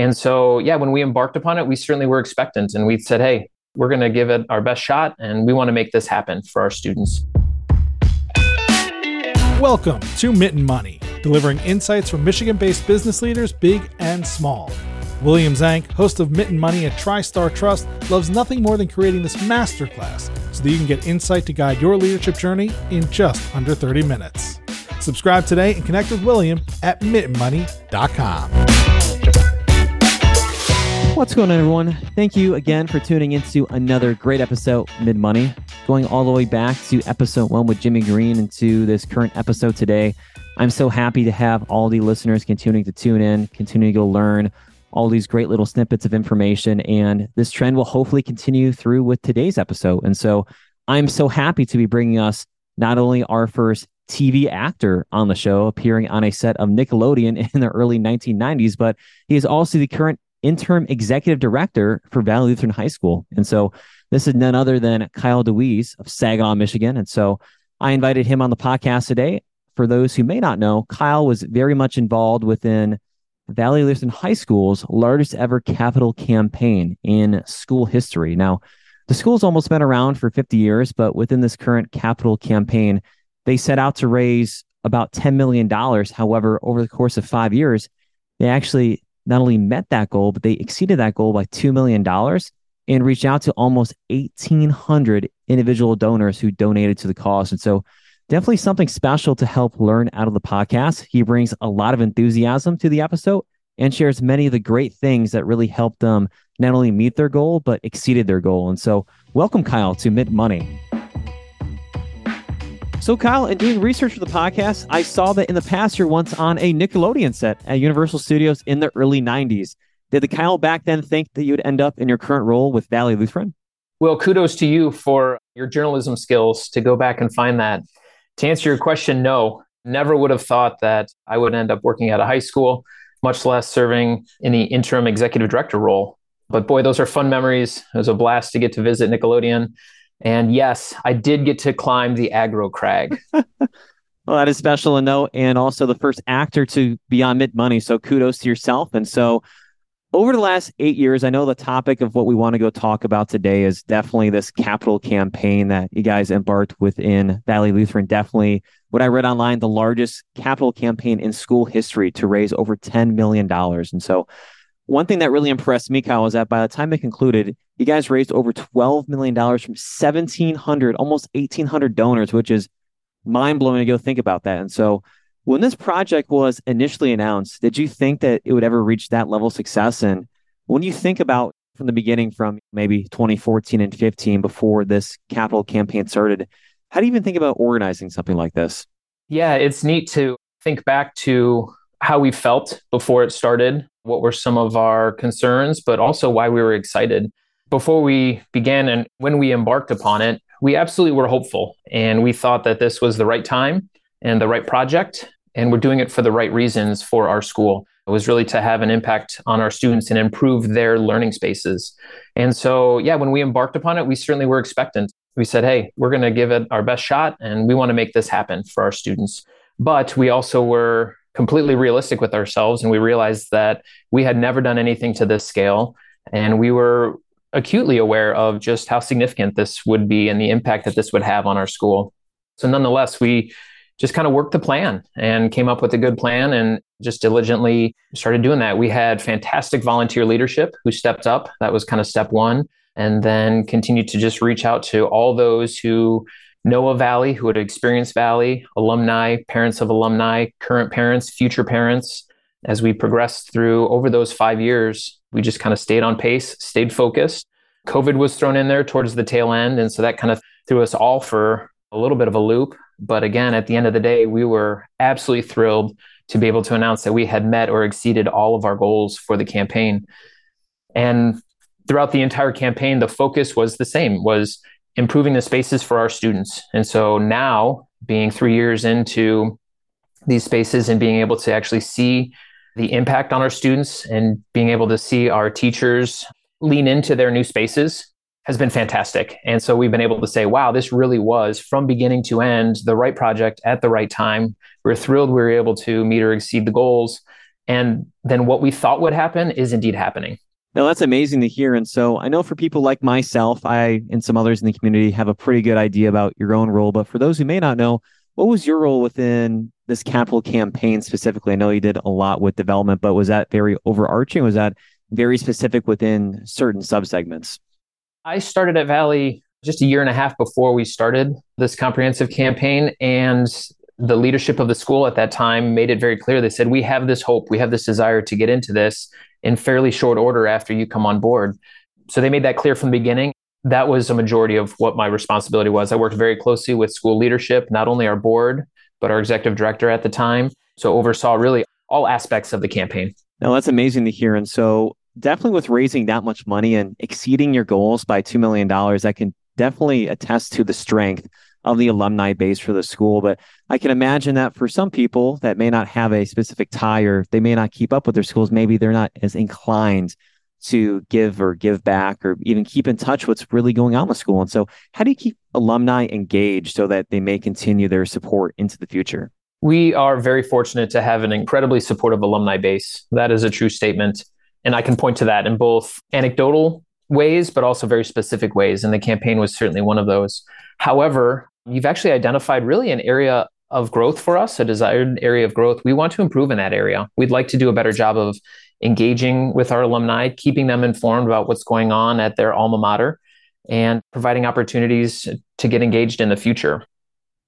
And so, yeah, when we embarked upon it, we certainly were expectant and we said, hey, we're going to give it our best shot and we want to make this happen for our students. Welcome to Mitten Money, delivering insights from Michigan based business leaders, big and small. William Zank, host of Mitten Money at TriStar Trust, loves nothing more than creating this masterclass so that you can get insight to guide your leadership journey in just under 30 minutes. Subscribe today and connect with William at mittenmoney.com. What's going on, everyone? Thank you again for tuning into another great episode, Mitten Money. Going all the way back to episode one with Jimmy Green into this current episode today. I'm so happy to have all the listeners continuing to tune in, continuing to learn all these great little snippets of information. And this trend will hopefully continue through with today's episode. And so I'm so happy to be bringing us not only our first TV actor on the show, appearing on a set of Nickelodeon in the early 1990s, but he is also the current interim executive director for Valley Lutheran High School. And so this is none other than Kyle DeWeese of Saginaw, Michigan. And so I invited him on the podcast today. For those who may not know, Kyle was very much involved within Valley Lutheran High School's largest ever capital campaign in school history. Now, the school's almost been around for 50 years, but within this current capital campaign, they set out to raise about $10 million. However, over the course of five years, they actually not only met that goal, but they exceeded that goal by $2 million and reached out to almost 1,800 individual donors who donated to the cause. And so definitely something special to help learn out of the podcast. He brings a lot of enthusiasm to the episode and shares many of the great things that really helped them not only meet their goal, but exceeded their goal. And so, welcome, Kyle, to Mitten Money. So, Kyle, in doing research for the podcast, I saw that in the past you're once on a Nickelodeon set at Universal Studios in the early 90s. Did the Kyle back then think that you would end up in your current role with Valley Lutheran? Well, kudos to you for your journalism skills to go back and find that. To answer your question, no, never would have thought that I would end up working at a high school, much less serving in the interim executive director role. But boy, those are fun memories. It was a blast to get to visit Nickelodeon. And yes, I did get to climb the aggro crag. well, that is special to. And also the first actor to be on Mitten Money. So kudos to yourself. And so over the last eight years, I know the topic of what we want to go talk about today is definitely this capital campaign that you guys embarked within Valley Lutheran. Definitely what I read online, the largest capital campaign in school history to raise over $10 million. And so, one thing that really impressed me, Kyle, was that by the time it concluded, you guys raised over $12 million from 1,700, almost 1,800 donors, which is mind blowing to go think about that. And so, when this project was initially announced, did you think that it would ever reach that level of success? And when you think about from the beginning, from maybe 2014 and 15, before this capital campaign started, how do you even think about organizing something like this? Yeah, it's neat to think back to how we felt before it started, what were some of our concerns, but also why we were excited. Before we began and when we embarked upon it, we absolutely were hopeful and we thought that this was the right time and the right project, and we're doing it for the right reasons for our school. It was really to have an impact on our students and improve their learning spaces. And so, yeah, when we embarked upon it, we certainly were expectant. We said, hey, we're going to give it our best shot and we want to make this happen for our students. But we also were completely realistic with ourselves and we realized that we had never done anything to this scale. And we were acutely aware of just how significant this would be and the impact that this would have on our school. So, nonetheless, we just kind of worked the plan and came up with a good plan and just diligently started doing that. We had fantastic volunteer leadership who stepped up. That was kind of step one. And then continued to just reach out to all those who know a Valley, who had experienced Valley, alumni, parents of alumni, current parents, future parents. As we progressed through over those five years, we just kind of stayed on pace, stayed focused. COVID was thrown in there towards the tail end. And so that kind of threw us all for a little bit of a loop. But again, at the end of the day, we were absolutely thrilled to be able to announce that we had met or exceeded all of our goals for the campaign. And throughout the entire campaign, the focus was the same, was improving the spaces for our students. And so now, being three years into these spaces and being able to actually see the impact on our students and being able to see our teachers lean into their new spaces has been fantastic. And so we've been able to say, wow, this really was from beginning to end the right project at the right time. We're thrilled we were able to meet or exceed the goals. And then what we thought would happen is indeed happening. Now that's amazing to hear. And so I know for people like myself, I and some others in the community have a pretty good idea about your own role. But for those who may not know, what was your role within this capital campaign specifically? I know you did a lot with development, but was that very overarching? Was that very specific within certain subsegments? I started at Valley just a year and a half before we started this comprehensive campaign. And the leadership of the school at that time made it very clear. They said, We have this hope, we have this desire to get into this in fairly short order after you come on board. So they made that clear from the beginning. That was a majority of what my responsibility was. I worked very closely with school leadership, not only our board, but our executive director at the time. So oversaw really all aspects of the campaign. Now that's amazing to hear. And so definitely with raising that much money and exceeding your goals by $2 million, that can definitely attest to the strength of the alumni base for the school. But I can imagine that for some people that may not have a specific tie or they may not keep up with their schools, maybe they're not as inclined to give or give back or even keep in touch what's really going on with school. And so how do you keep alumni engaged so that they may continue their support into the future? We are very fortunate to have an incredibly supportive alumni base. That is a true statement. And I can point to that in both anecdotal ways, but also very specific ways. And the campaign was certainly one of those. However, you've actually identified really an area of growth for us, a desired area of growth. We want to improve in that area. We'd like to do a better job of engaging with our alumni, keeping them informed about what's going on at their alma mater, and providing opportunities to get engaged in the future.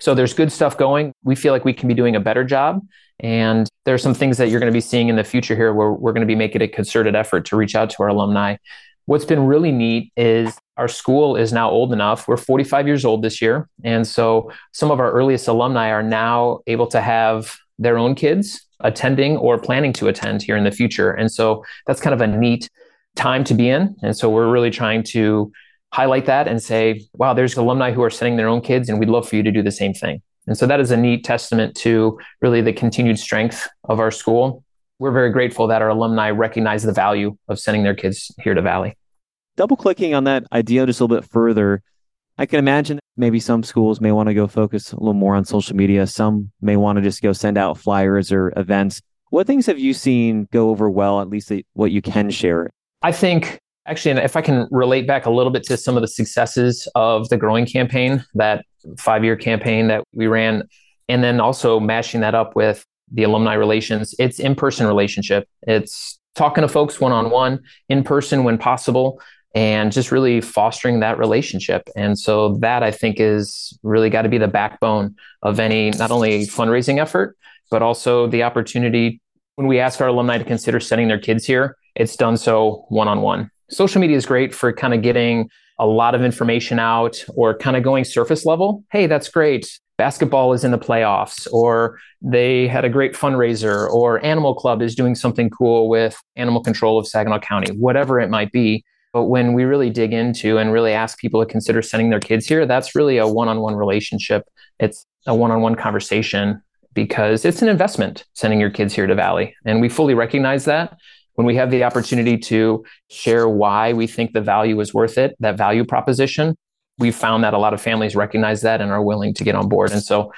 So there's good stuff going. We feel like we can be doing a better job. And there are some things that you're going to be seeing in the future here where we're going to be making a concerted effort to reach out to our alumni. What's been really neat is our school is now old enough. We're 45 years old this year. And so some of our earliest alumni are now able to have their own kids attending or planning to attend here in the future. And so that's kind of a neat time to be in. And so we're really trying to highlight that and say, wow, there's alumni who are sending their own kids, and we'd love for you to do the same thing. And so that is a neat testament to really the continued strength of our school. We're very grateful that our alumni recognize the value of sending their kids here to Valley. Double clicking on that idea just a little bit further, I can imagine maybe some schools may want to go focus a little more on social media. Some may want to just go send out flyers or events. What things have you seen go over well, at least what you can share? I think Actually, and if I can relate back a little bit to some of the successes of the growing campaign, that five year campaign that we ran, and then also mashing that up with the alumni relations, it's in person relationship. It's talking to folks one on one, in person when possible, and just really fostering that relationship. And so that I think is really got to be the backbone of any not only fundraising effort, but also the opportunity when we ask our alumni to consider sending their kids here, it's done so one on one social media is great for kind of getting a lot of information out or kind of going surface level. Hey, that's great. Basketball is in the playoffs, or they had a great fundraiser, or Animal Club is doing something cool with animal control of Saginaw County, whatever it might be. But when we really dig into and really ask people to consider sending their kids here, that's really a one on one relationship. It's a one on one conversation because it's an investment sending your kids here to Valley. And we fully recognize that when we have the opportunity to share why we think the value is worth it, that value proposition, we've found that a lot of families recognize that and are willing to get on board. And so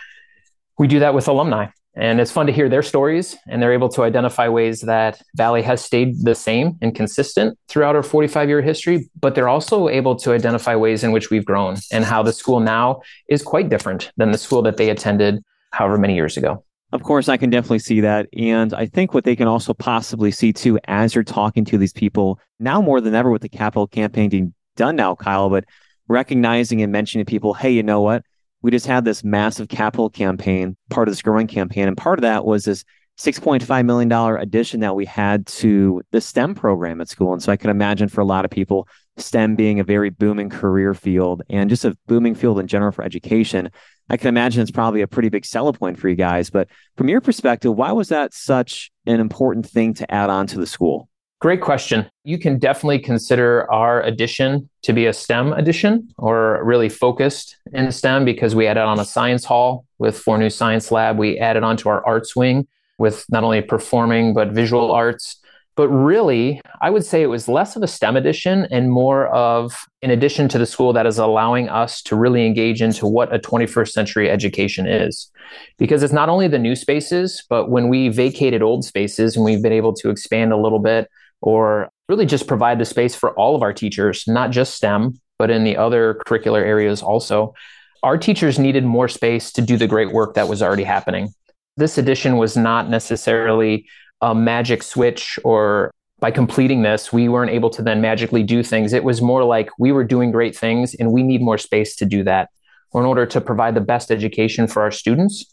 we do that with alumni. And it's fun to hear their stories, and they're able to identify ways that Valley has stayed the same and consistent throughout our 45 year history, but they're also able to identify ways in which we've grown and how the school now is quite different than the school that they attended however many years ago. Of course, I can definitely see that. And I think what they can also possibly see too, as you're talking to these people now more than ever with the capital campaign being done now, Kyle, but recognizing and mentioning to people, hey, you know what? We just had this massive capital campaign, part of this growing campaign. And part of that was this $6.5 million addition that we had to the STEM program at school. And so I can imagine for a lot of people, STEM being a very booming career field and just a booming field in general for education. I can imagine it's probably a pretty big seller point for you guys. But from your perspective, why was that such an important thing to add on to the school? Great question. You can definitely consider our addition to be a STEM addition or really focused in STEM because we added on a science hall with four new science lab. We added on to our arts wing with not only performing but visual arts But really, I would say it was less of a STEM edition and more of an addition to the school that is allowing us to really engage into what a 21st century education is. Because it's not only the new spaces, but when we vacated old spaces and we've been able to expand a little bit or really just provide the space for all of our teachers, not just STEM, but in the other curricular areas also, our teachers needed more space to do the great work that was already happening. This edition was not necessarily a magic switch or by completing this, we weren't able to then magically do things. It was more like we were doing great things and we need more space to do that. Or in order to provide the best education for our students,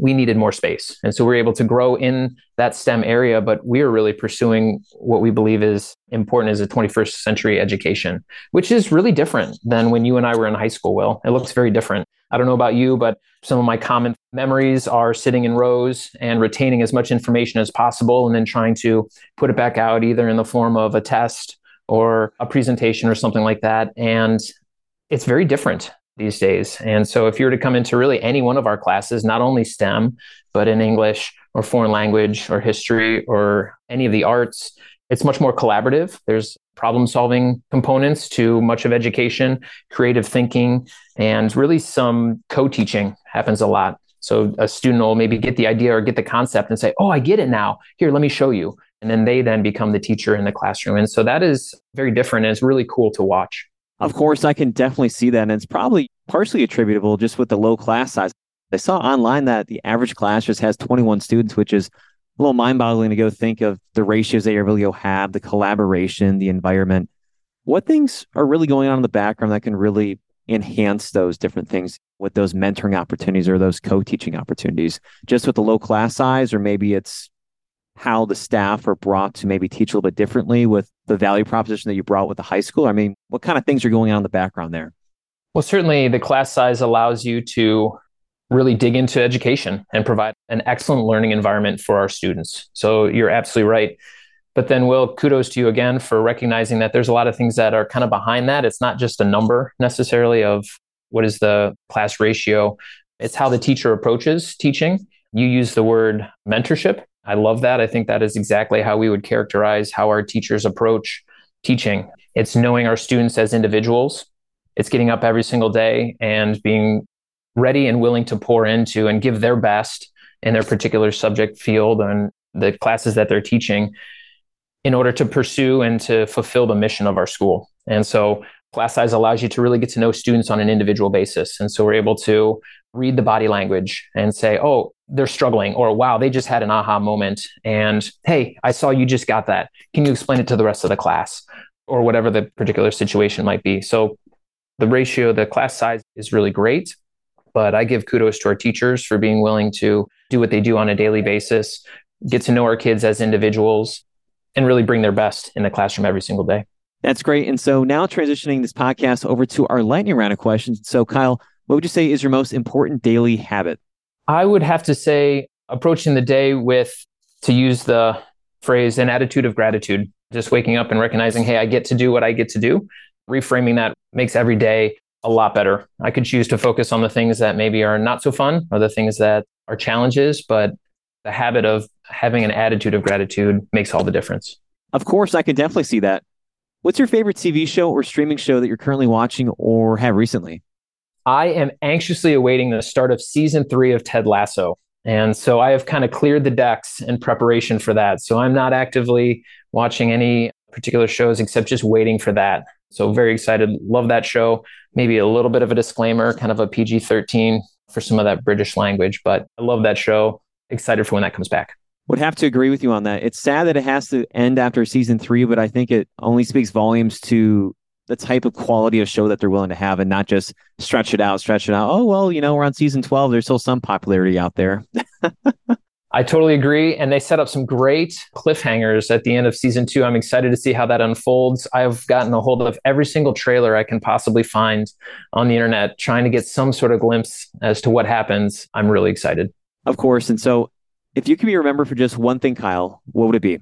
we needed more space. And so we are able to grow in that STEM area, but we are really pursuing what we believe is important as a 21st century education, which is really different than when you and I were in high school, Will. It looks very different. I don't know about you, but some of my common memories are sitting in rows and retaining as much information as possible and then trying to put it back out either in the form of a test or a presentation or something like that. And it's very different these days. And so if you were to come into really any one of our classes, not only STEM, but in English or foreign language or history or any of the arts, it's much more collaborative. There's problem solving components to much of education, creative thinking, and really some co teaching happens a lot. So a student will maybe get the idea or get the concept and say, Oh, I get it now. Here, let me show you. And then they then become the teacher in the classroom. And so that is very different and it's really cool to watch. Of course, I can definitely see that. And it's probably partially attributable just with the low class size. I saw online that the average class just has 21 students, which is a little mind boggling to go think of the ratios that really have, the collaboration, the environment. What things are really going on in the background that can really enhance those different things with those mentoring opportunities or those co teaching opportunities, just with the low class size, or maybe it's how the staff are brought to maybe teach a little bit differently with the value proposition that you brought with the high school? I mean, what kind of things are going on in the background there? Well, certainly the class size allows you to really dig into education and provide an excellent learning environment for our students. So you're absolutely right. But then, Will, kudos to you again for recognizing that there's a lot of things that are kind of behind that. It's not just a number necessarily of what is the class ratio, it's how the teacher approaches teaching. You use the word mentorship. I love that. I think that is exactly how we would characterize how our teachers approach teaching. It's knowing our students as individuals. It's getting up every single day and being ready and willing to pour into and give their best in their particular subject field and the classes that they're teaching in order to pursue and to fulfill the mission of our school. And so class size allows you to really get to know students on an individual basis. And so we're able to read the body language and say, oh, they're struggling, or wow, they just had an aha moment. And hey, I saw you just got that. Can you explain it to the rest of the class? Or whatever the particular situation might be. So the ratio, the class size is really great. But I give kudos to our teachers for being willing to do what they do on a daily basis, get to know our kids as individuals, and really bring their best in the classroom every single day. That's great. And so now transitioning this podcast over to our lightning round of questions. So, Kyle, what would you say is your most important daily habit? I would have to say approaching the day with, to use the phrase, an attitude of gratitude. Just waking up and recognizing, hey, I get to do what I get to do. Reframing that makes every day a lot better. I could choose to focus on the things that maybe are not so fun or the things that are challenges, but the habit of having an attitude of gratitude makes all the difference. Of course, I can definitely see that. What's your favorite TV show or streaming show that you're currently watching or have recently? I am anxiously awaiting the start of season three of Ted Lasso. And so I have kind of cleared the decks in preparation for that. So I'm not actively watching any particular shows except just waiting for that. So very excited. Love that show. Maybe a little bit of a disclaimer, kind of a PG 13 for some of that British language, but I love that show. Excited for when that comes back. Would have to agree with you on that. It's sad that it has to end after season three, but I think it only speaks volumes to the type of quality of show that they're willing to have and not just stretch it out, stretch it out. Oh, well, you know, we're on season 12. There's still some popularity out there. I totally agree. And they set up some great cliffhangers at the end of season two. I'm excited to see how that unfolds. I've gotten a hold of every single trailer I can possibly find on the internet, trying to get some sort of glimpse as to what happens. I'm really excited. Of course. And so, if you could be remembered for just one thing, Kyle, what would it be?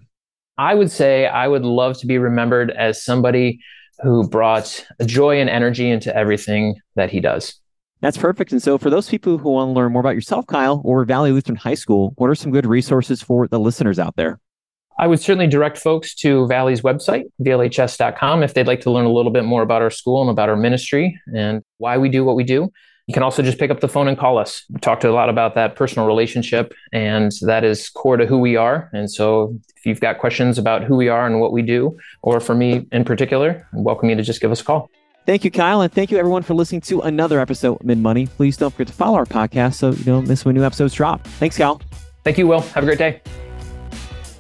I would say I would love to be remembered as somebody who brought joy and energy into everything that he does. That's perfect. And so, for those people who want to learn more about yourself, Kyle, or Valley Lutheran High School, what are some good resources for the listeners out there? I would certainly direct folks to Valley's website, vlhs.com, if they'd like to learn a little bit more about our school and about our ministry and why we do what we do. You can also just pick up the phone and call us. We talked a lot about that personal relationship, and that is core to who we are. And so, if you've got questions about who we are and what we do, or for me in particular, I welcome you to just give us a call. Thank you, Kyle, and thank you everyone for listening to another episode of Mitten Money. Please don't forget to follow our podcast so you don't miss when new episodes drop. Thanks, Kyle. Thank you, Will. Have a great day.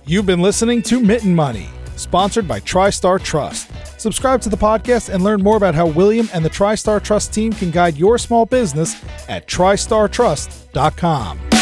You've been listening to Mitten Money, sponsored by TriStar Trust. Subscribe to the podcast and learn more about how William and the TriStar Trust team can guide your small business at tristartrust.com.